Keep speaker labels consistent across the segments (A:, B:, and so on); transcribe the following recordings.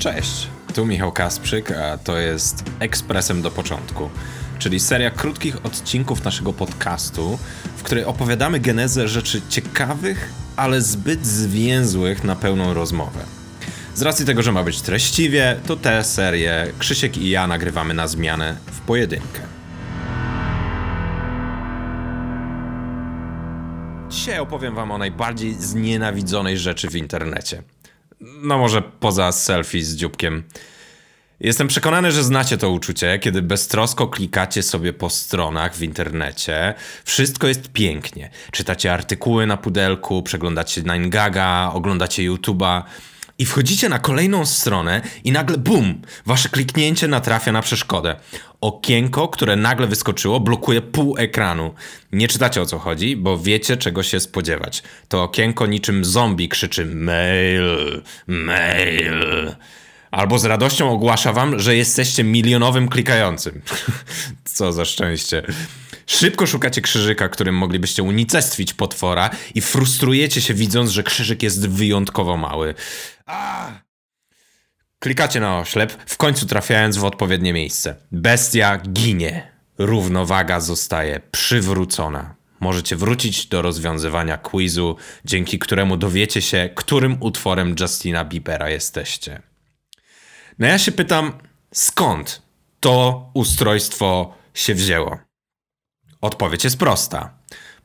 A: Cześć, tu Michał Kasprzyk, a to jest Ekspresem do początku, czyli seria krótkich odcinków naszego podcastu, w której opowiadamy genezę rzeczy ciekawych, ale zbyt zwięzłych na pełną rozmowę. Z racji tego, że ma być treściwie, to tę serię Krzysiek i ja nagrywamy na zmianę w pojedynkę. Dzisiaj opowiem wam o najbardziej znienawidzonej rzeczy w internecie. No może poza selfie z dzióbkiem. Jestem przekonany, że znacie to uczucie, kiedy beztrosko klikacie sobie po stronach w internecie. Wszystko jest pięknie. Czytacie artykuły na pudelku, przeglądacie 9gaga, oglądacie YouTube'a i wchodzicie na kolejną stronę i nagle bum, wasze kliknięcie natrafia na przeszkodę. Okienko, które nagle wyskoczyło, blokuje pół ekranu. Nie czytacie o co chodzi, bo wiecie czego się spodziewać. To okienko niczym zombie krzyczy mail, mail. Albo z radością ogłasza wam, że jesteście milionowym klikającym. Co za szczęście. Szybko szukacie krzyżyka, którym moglibyście unicestwić potwora i frustrujecie się widząc, że krzyżyk jest wyjątkowo mały. A! Klikacie na oślep, w końcu trafiając w odpowiednie miejsce. Bestia ginie. Równowaga zostaje przywrócona. Możecie wrócić do rozwiązywania quizu, dzięki któremu dowiecie się, którym utworem Justina Biebera jesteście. No ja się pytam, skąd to ustrojstwo się wzięło? Odpowiedź jest prosta.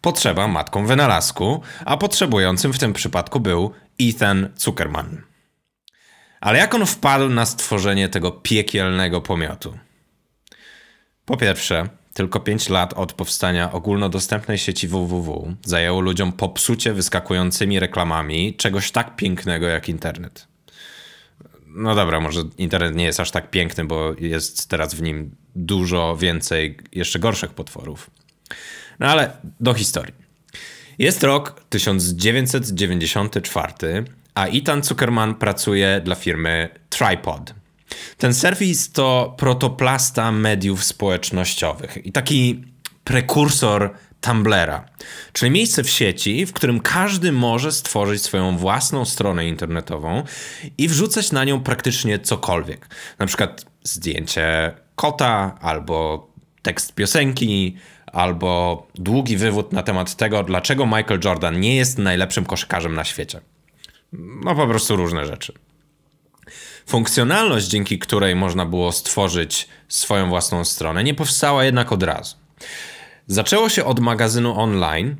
A: Potrzeba matką wynalazku, a potrzebującym w tym przypadku był Ethan Zuckerman. Ale jak on wpadł na stworzenie tego piekielnego pomiotu? Po pierwsze, tylko 5 lat od powstania ogólnodostępnej sieci www zajęło ludziom popsucie wyskakującymi reklamami czegoś tak pięknego jak internet. No dobra, może internet nie jest aż tak piękny, bo jest teraz w nim dużo więcej jeszcze gorszych potworów. No ale do historii. Jest rok 1994, a Ethan Zuckerman pracuje dla firmy Tripod. Ten serwis to protoplasta mediów społecznościowych i taki prekursor Tumblera, czyli miejsce w sieci, w którym każdy może stworzyć swoją własną stronę internetową i wrzucać na nią praktycznie cokolwiek. Na przykład zdjęcie kota, albo tekst piosenki, albo długi wywód na temat tego, dlaczego Michael Jordan nie jest najlepszym koszykarzem na świecie. No po prostu różne rzeczy. Funkcjonalność, dzięki której można było stworzyć swoją własną stronę, nie powstała jednak od razu. Zaczęło się od magazynu online,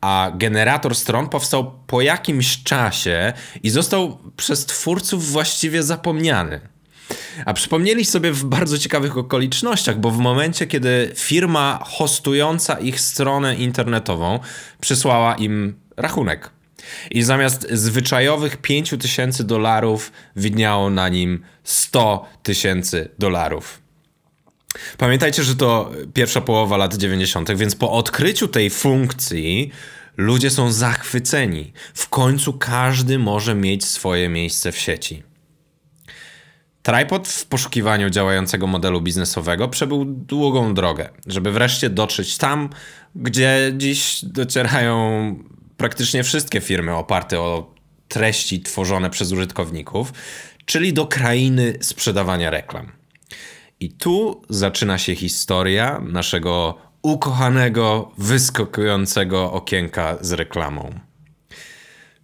A: a generator stron powstał po jakimś czasie i został przez twórców właściwie zapomniany. A przypomnieli sobie w bardzo ciekawych okolicznościach, bo w momencie, kiedy firma hostująca ich stronę internetową przysłała im rachunek. I zamiast zwyczajowych 5 tysięcy dolarów widniało na nim 100 tysięcy dolarów. Pamiętajcie, że to pierwsza połowa lat 90., więc po odkryciu tej funkcji ludzie są zachwyceni. W końcu każdy może mieć swoje miejsce w sieci. Tripod w poszukiwaniu działającego modelu biznesowego przebył długą drogę, żeby wreszcie dotrzeć tam, gdzie dziś docierają praktycznie wszystkie firmy oparte o treści tworzone przez użytkowników, czyli do krainy sprzedawania reklam. I tu zaczyna się historia naszego ukochanego, wyskakującego okienka z reklamą.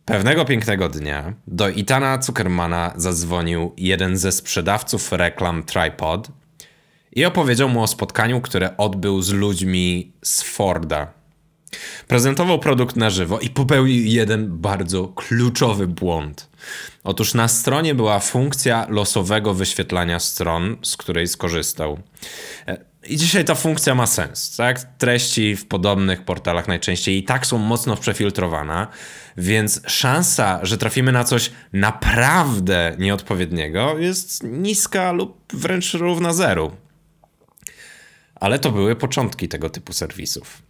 A: Pewnego pięknego dnia do Itana Zuckermana zadzwonił jeden ze sprzedawców reklam Tripod i opowiedział mu o spotkaniu, które odbył z ludźmi z Forda. Prezentował produkt na żywo i popełnił jeden bardzo kluczowy błąd. Otóż na stronie była funkcja losowego wyświetlania stron, z której skorzystał. I dzisiaj ta funkcja ma sens, tak? Treści w podobnych portalach najczęściej i tak są mocno przefiltrowane, więc szansa, że trafimy na coś naprawdę nieodpowiedniego jest niska lub wręcz równa zeru. Ale to były początki tego typu serwisów.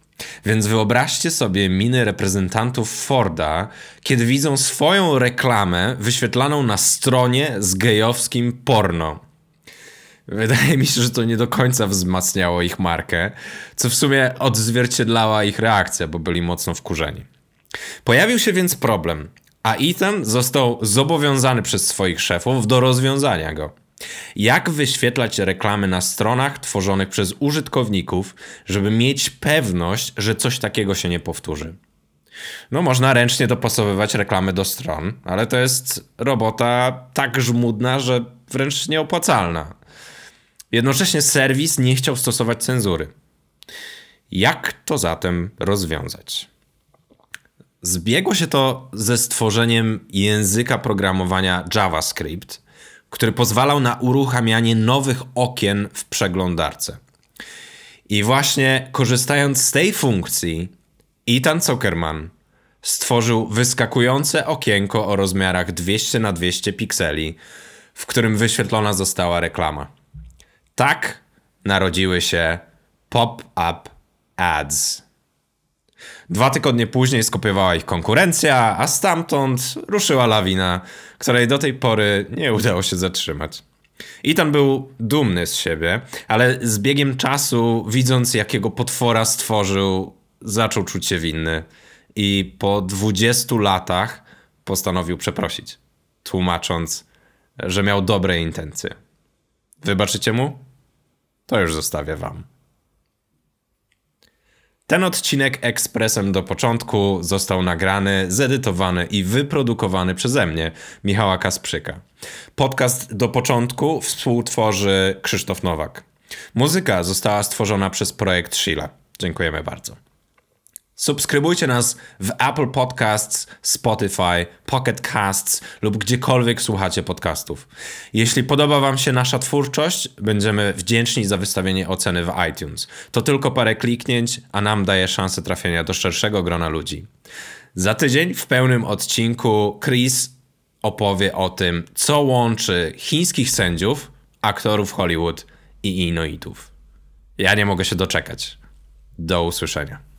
A: Więc wyobraźcie sobie miny reprezentantów Forda, kiedy widzą swoją reklamę wyświetlaną na stronie z gejowskim porno. Wydaje mi się, że to nie do końca wzmacniało ich markę, co w sumie odzwierciedlała ich reakcja, bo byli mocno wkurzeni. Pojawił się więc problem. a Ethan został zobowiązany przez swoich szefów do rozwiązania go. Jak wyświetlać reklamy na stronach tworzonych przez użytkowników, żeby mieć pewność, że coś takiego się nie powtórzy? No, można ręcznie dopasowywać reklamy do stron, ale to jest robota tak żmudna, że wręcz nieopłacalna. Jednocześnie serwis nie chciał stosować cenzury. Jak to zatem rozwiązać? Zbiegło się to ze stworzeniem języka programowania JavaScript, który pozwalał na uruchamianie nowych okien w przeglądarce. I właśnie korzystając z tej funkcji, Ethan Zuckerman stworzył wyskakujące okienko o rozmiarach 200 na 200 pikseli, w którym wyświetlona została reklama. Tak narodziły się pop-up ads. Dwa tygodnie później skopiowała ich konkurencja, a stamtąd ruszyła lawina, której do tej pory nie udało się zatrzymać. Ethan był dumny z siebie, ale z biegiem czasu, widząc jakiego potwora stworzył, zaczął czuć się winny i po 20 latach postanowił przeprosić, tłumacząc, że miał dobre intencje. Wybaczycie mu? To już zostawię wam. Ten odcinek ekspresem do początku został nagrany, zedytowany i wyprodukowany przeze mnie, Michała Kasprzyka. Podcast do początku współtworzy Krzysztof Nowak. Muzyka została stworzona przez projekt Sheila. Dziękujemy bardzo. Subskrybujcie nas w Apple Podcasts, Spotify, Pocket Casts lub gdziekolwiek słuchacie podcastów. Jeśli podoba Wam się nasza twórczość, będziemy wdzięczni za wystawienie oceny w iTunes. To tylko parę kliknięć, a nam daje szansę trafienia do szerszego grona ludzi. Za tydzień w pełnym odcinku Chris opowie o tym, co łączy chińskich sędziów, aktorów Hollywood i Inuitów. Ja nie mogę się doczekać. Do usłyszenia.